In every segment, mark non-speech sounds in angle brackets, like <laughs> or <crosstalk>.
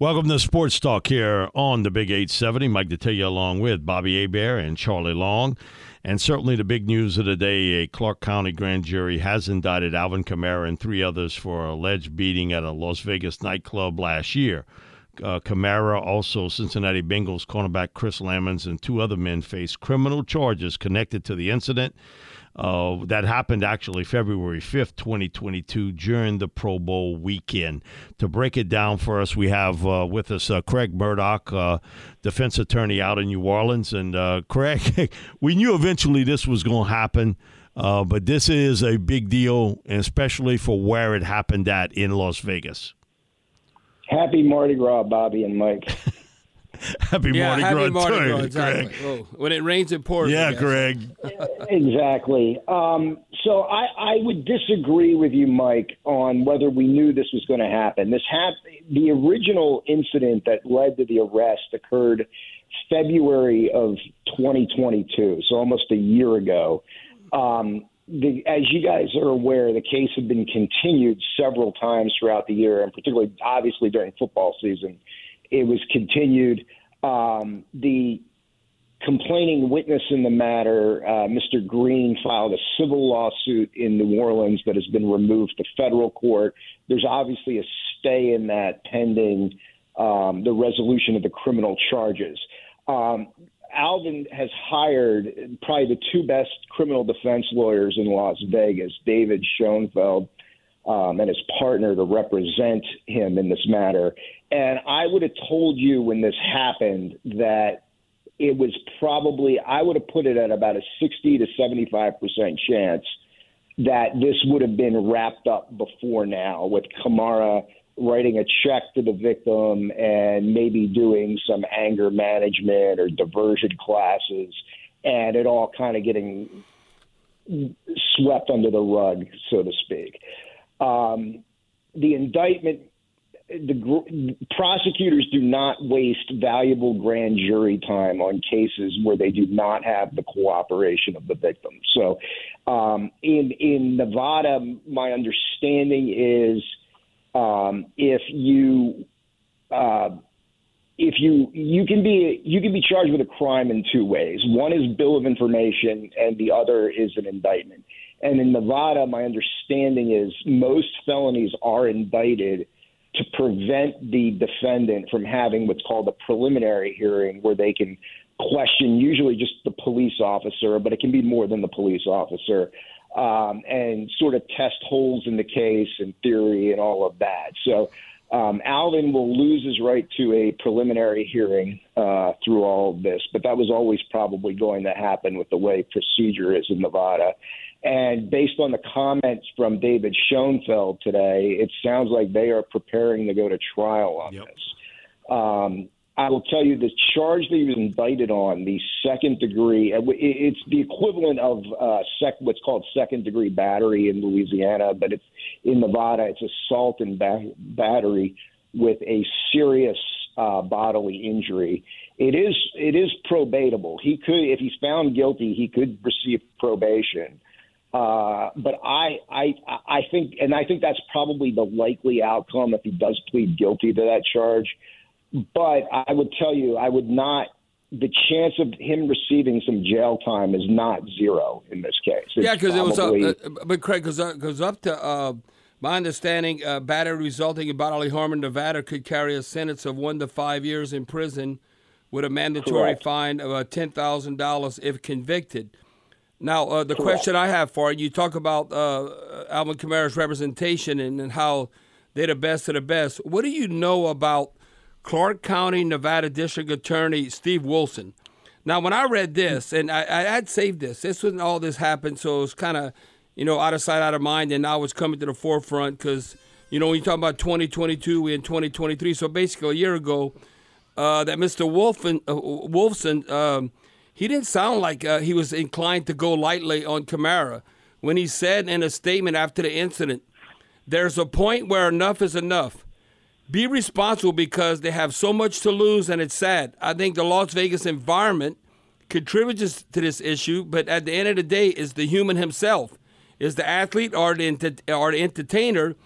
Welcome to Sports Talk here on the Big 870. Mike Detillier along with Bobby Hebert and Charlie Long. And certainly the big news of the day, a Clark County grand jury has indicted Alvin Kamara and three others for alleged beating at a Las Vegas nightclub last year. Uh, Kamara, also Cincinnati Bengals cornerback Chris Lammons, and two other men face criminal charges connected to the incident. Uh, that happened actually February 5th, 2022, during the Pro Bowl weekend. To break it down for us, we have uh, with us uh, Craig Mordock, uh, defense attorney out in New Orleans. And uh, <laughs> Craig, we knew eventually this was going to happen, uh, but this is a big deal, especially for where it happened at in Las Vegas. Happy Mardi Gras, Bobby and Mike. <laughs> <laughs> happy yeah, Mardi happy Gras, Mardi too, Gras, exactly. Craig. Oh, when it rains, it pours. Yeah, Greg. <laughs> Exactly. Um, so I, I would disagree with you, Mike, on whether we knew this was going to happen. This hap- the original incident that led to the arrest occurred February of 2022, so almost a year ago. Um, the, as you guys are aware, the case had been continued several times throughout the year, and particularly, obviously, during football season. It was continued. Um, the complaining witness in the matter, uh, Mr. Green, filed a civil lawsuit in New Orleans that has been removed to federal court. There's obviously a stay in that pending um, the resolution of the criminal charges. Um, Alvin has hired probably the two best criminal defense lawyers in Las Vegas, David Schoenfeld um, and his partner, to represent him in this matter. And I would have told you when this happened that it was probably, I would have put it at about a 60 to 75% chance that this would have been wrapped up before now with Kamara writing a check to the victim and maybe doing some anger management or diversion classes and it all kind of getting swept under the rug, so to speak. Um, the indictment, the gr- prosecutors do not waste valuable grand jury time on cases where they do not have the cooperation of the victim. So, um, in in Nevada, my understanding is um, if you uh, if you you can be you can be charged with a crime in two ways. One is bill of information, and the other is an indictment. And in Nevada, my understanding is most felonies are indicted to prevent the defendant from having what's called a preliminary hearing, where they can question usually just the police officer, but it can be more than the police officer, um, and sort of test holes in the case and theory and all of that. So um, Alvin will lose his right to a preliminary hearing uh, through all of this, but that was always probably going to happen with the way procedure is in Nevada. And based on the comments from David Schoenfeld today, it sounds like they are preparing to go to trial on Yep. this. Um, I will tell you the charge that he was indicted on, the second degree, it's the equivalent of uh, sec, what's called second degree battery in Louisiana, but it's in Nevada, it's assault and ba- battery with a serious uh, bodily injury. It is it is probatable. He could, if he's found guilty, he could receive probation. Uh, but I, I, I think, and I think that's probably the likely outcome if he does plead guilty to that charge. But I would tell you, I would not. The chance of him receiving some jail time is not zero in this case. It's Yeah, because it was up. Uh, but Craig because up, goes up to. Uh, my understanding, uh, battery resulting in bodily harm in Nevada could carry a sentence of one to five years in prison, with a mandatory Correct. fine of uh, ten thousand dollars if convicted. Now, uh, the question I have for you, you talk about uh, Alvin Kamara's representation and, and how they're the best of the best. What do you know about Clark County, Nevada District Attorney Steve Wolfson? Now, when I read this, and I, I had saved this, this when all this happened, so it was kind of, you know, out of sight, out of mind, and now it's coming to the forefront because You know, when you talk about 2022, we're in 2023. So basically, a year ago, uh, that Mr. Wolfen, uh, Wolfson, um, he didn't sound like uh, he was inclined to go lightly on Kamara when he said in a statement after the incident, "There's a point where enough is enough." Be responsible because they have so much to lose, and it's sad. I think the Las Vegas environment contributes to this issue, but at the end of the day, is the human himself, is the athlete or the, or the entertainer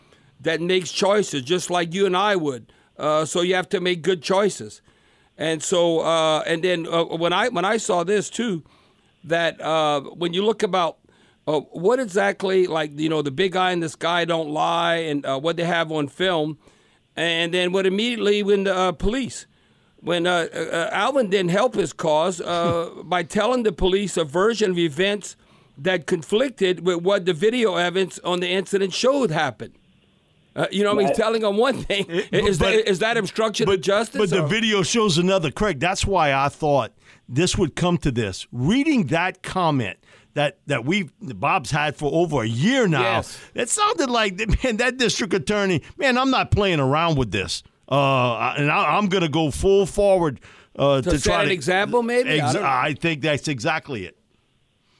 that makes choices, just like you and I would. Uh, so you have to make good choices. And so, uh, and then uh, when I when I saw this too, that uh, when you look about uh, what exactly like you know the big eye in the sky don't lie and uh, what they have on film, and then what immediately when the police when uh, uh, Alvin didn't help his cause uh, <laughs> by telling the police a version of events that conflicted with what the video evidence on the incident showed happened. Uh, you know, I mean, he's telling them one thing. Is, but, that, is that obstruction but, of justice? But or? the video shows another. Craig, that's why I thought this would come to this. Reading that comment that that we Bob's had for over a year now, yes. it sounded like man, that district attorney, man, I'm not playing around with this. Uh, and I, am going to go full forward uh, to, to set try an to, example. Maybe ex- I, I, think that's exactly it.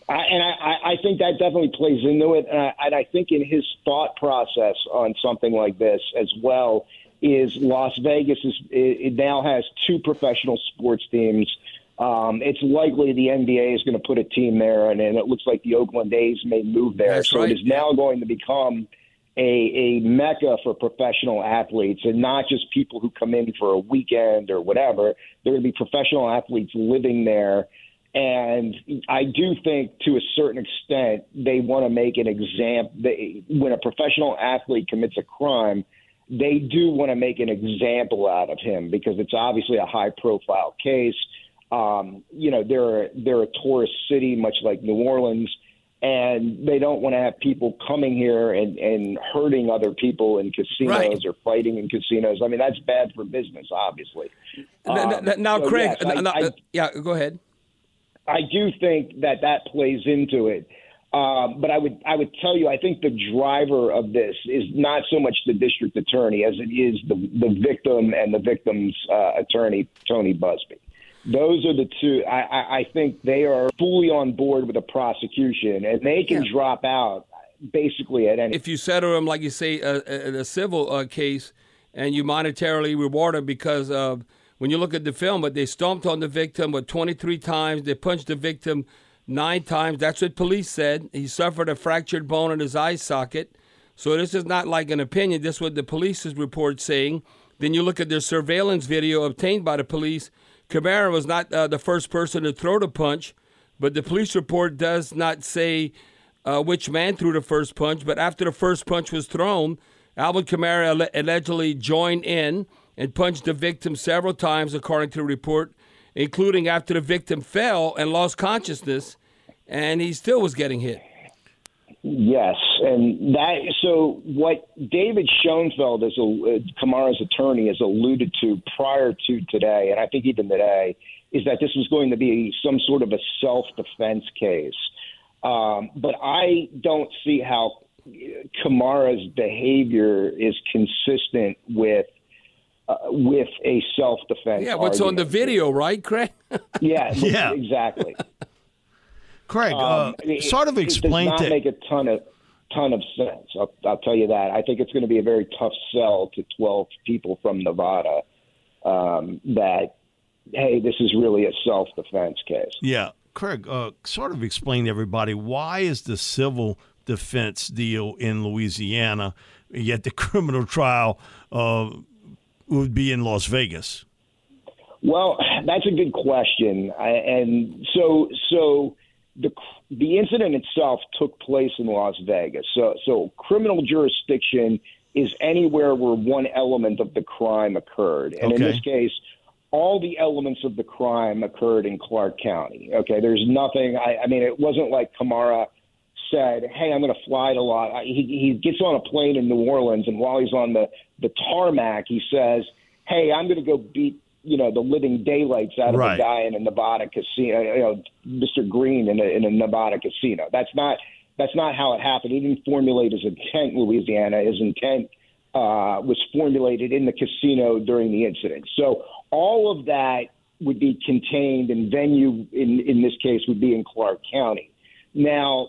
I, and I, I think that definitely plays into it, and I, and I think in his thought process on something like this as well is Las Vegas is it now has two professional sports teams. Um, it's likely the NBA is going to put a team there, and, and it looks like the Oakland A's may move there. That's so right. it is now going to become a, a mecca for professional athletes and not just people who come in for a weekend or whatever. There are going to be professional athletes living there. And I do think to a certain extent, they want to make an example. When a professional athlete commits a crime, they do want to make an example out of him because it's obviously a high profile case. Um, you know, they're, they're a tourist city, much like New Orleans and they don't want to have people coming here and, and hurting other people in casinos right. or fighting in casinos. I mean, that's bad for business, obviously. Um, now, so Craig, yes, I, I, yeah, go ahead. I do think that that plays into it. Um, but I would I would tell you I think the driver of this is not so much the district attorney as it is the the victim and the victim's uh, attorney Tony Buzbee. Those are the two. I, I think they are fully on board with the prosecution, and they can yeah. drop out basically at any. If you settle them, like you say, uh, in a civil uh, case, and you monetarily reward them because of when you look at the film, but they stomped on the victim what 23 times, they punched the victim nine times. That's what police said. He suffered a fractured bone in his eye socket. So this is not like an opinion. This is what the police's report saying. Then you look at their surveillance video obtained by the police Kamara was not uh, the first person to throw the punch, but the police report does not say uh, which man threw the first punch. But after the first punch was thrown, Alvin Kamara alle- allegedly joined in and punched the victim several times, according to the report, including after the victim fell and lost consciousness, and he still was getting hit. Yes, and that so what David Schoenfeld, as uh, Kamara's attorney, has alluded to prior to today, and I think even today, is that this was going to be some sort of a self-defense case. Um, but I don't see how Kamara's behavior is consistent with uh, with a self-defense. Yeah, what's on the video, right, Craig? <laughs> yeah, <laughs> yeah, exactly. Craig, uh, Um, I mean, sort of it, explain it does not to make a ton of ton of sense. I'll, I'll tell you that. I think it's going to be a very tough sell to 12 people from Nevada um, that hey, this is really a self defense case. Yeah, Craig, uh, sort of explain to everybody why is the civil defense deal in Louisiana, yet the <laughs> criminal trial uh, would be in Las Vegas. Well, <sighs> that's a good question, I, and so so the the incident itself took place in Las Vegas. So so criminal jurisdiction is anywhere where one element of the crime occurred, and in this case. All the elements of the crime occurred in Clark County. Okay, there's nothing. I, I mean, it wasn't like Kamara said, "Hey, I'm going to fly to Los." He, he gets on a plane in New Orleans, and while he's on the the tarmac, he says, "Hey, I'm going to go beat you know the living daylights out of Right. a guy in a Nevada casino, you know, Mr. Green in a, in a Nevada casino." That's not that's not how it happened. He didn't formulate his intent, Louisiana. His intent uh, was formulated in the casino during the incident. So all of that would be contained, and venue in in this case would be in Clark County. Now,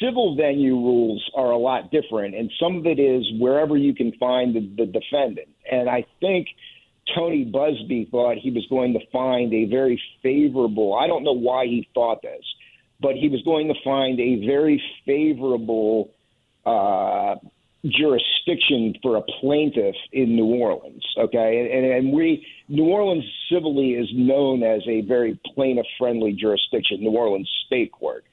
civil venue rules are a lot different, and some of it is wherever you can find the, the defendant. And I think Tony Buzbee thought he was going to find a very favorable. I don't know why he thought this, but he was going to find a very favorable uh, jurisdiction for a plaintiff in New Orleans. Okay, and, and we New Orleans civilly is known as a very plaintiff-friendly jurisdiction, New Orleans State Court.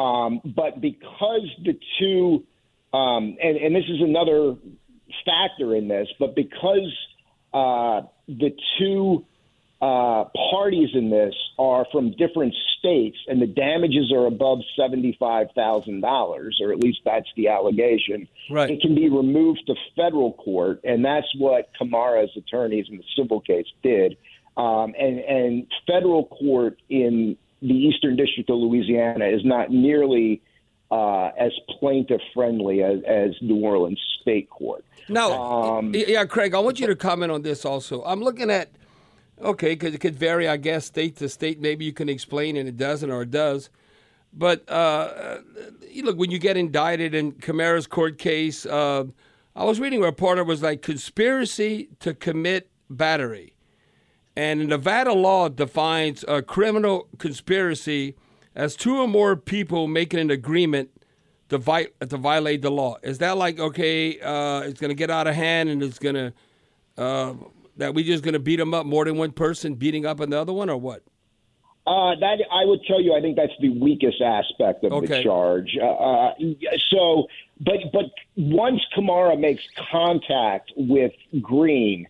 Um, but because the two, um, and, and this is another factor in this, but because uh, the two uh, parties in this are from different states, and the damages are above seventy-five thousand dollars, or at least that's the allegation. Right. It can be removed to federal court, and that's what Kamara's attorneys in the civil case did. Um, and, and federal court in the Eastern District of Louisiana is not nearly uh, as plaintiff friendly as, as New Orleans State Court. Now, Um, yeah, Craig, I want you to comment on this also. I'm looking at, okay, because it could vary, I guess, state to state. Maybe you can explain and it doesn't or it does. But uh, look, when you get indicted in Kamara's court case, uh, I was reading where a reporter was like conspiracy to commit battery. And Nevada law defines a criminal conspiracy as two or more people making an agreement to, vi- to violate the law. Is that like okay? Uh, it's going to get out of hand, and it's going to uh, that we just going to beat them up more than one person beating up another one, or what? Uh, that I would tell you, I think that's the weakest aspect of Okay. the charge. Uh, uh, so, but but once Kamara makes contact with Green,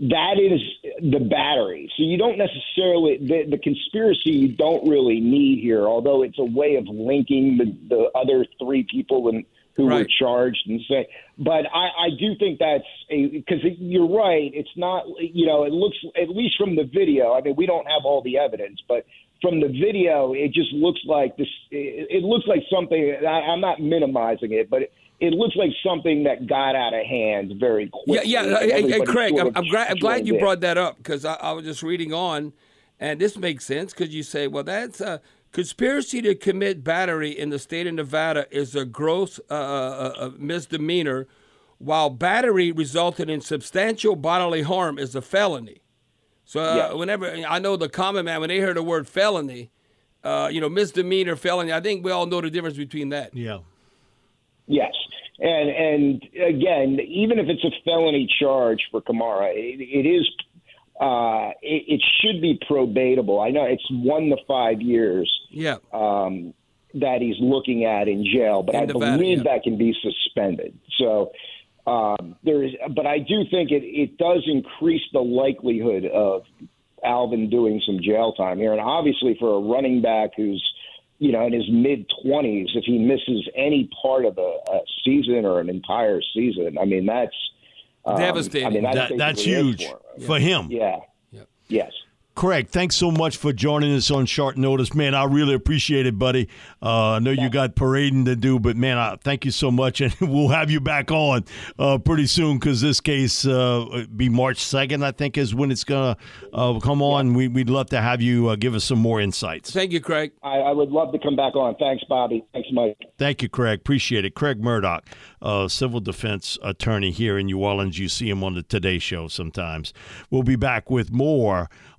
that is the battery. So you don't necessarily the, the conspiracy you don't really need here, although it's a way of linking the, the other three people and who were charged and say. But I, I do think that's a because you're right. It's not you know it looks at least from the video. I mean we don't have all the evidence, but from the video it just looks like this. It, it looks like something. I, I'm not minimizing it, but. It, it looks like something that got out of hand very quickly. yeah. and Hey, hey, Craig, sort I'm, I'm, glad, I'm glad you in. brought that up because I, I was just reading on, and this makes sense because you say, well, that's a conspiracy to commit battery in the state of Nevada is a gross uh, uh, uh, misdemeanor, while battery resulting in substantial bodily harm is a felony. So uh, Yeah. whenever I know the common man, when they hear the word felony, uh, you know, misdemeanor, felony, I think we all know the difference between that. Yeah. Yes. And and again, even if it's a felony charge for Kamara, it, it is uh, it, it should be probatable. I know it's one to five years Yeah. um, that he's looking at in jail, but In I Nevada, believe yeah. that can be suspended. So um, there is, but I do think it, it does increase the likelihood of Alvin doing some jail time here, and obviously for a running back who's you know in his mid twenties, if he misses any part of a, a season or an entire season, I mean that's um, Devastating. I mean that's, That, that's huge for him. for him. Yeah. Yep. Yes. Craig, thanks so much for joining us on short notice, man. I really appreciate it, buddy. Uh, I know you got parading to do, but man, I, thank you so much, <laughs> and we'll have you back on uh, pretty soon because this case uh, be March second, I think, is when it's gonna uh, come on. We, we'd love to have you uh, give us some more insights. Thank you, Craig. I, I would love to come back on. Thanks, Bobby. Thanks, Mike. Thank you, Craig. Appreciate it. Craig Mordock, uh, civil defense attorney here in New Orleans. You see him on the Today Show sometimes. We'll be back with more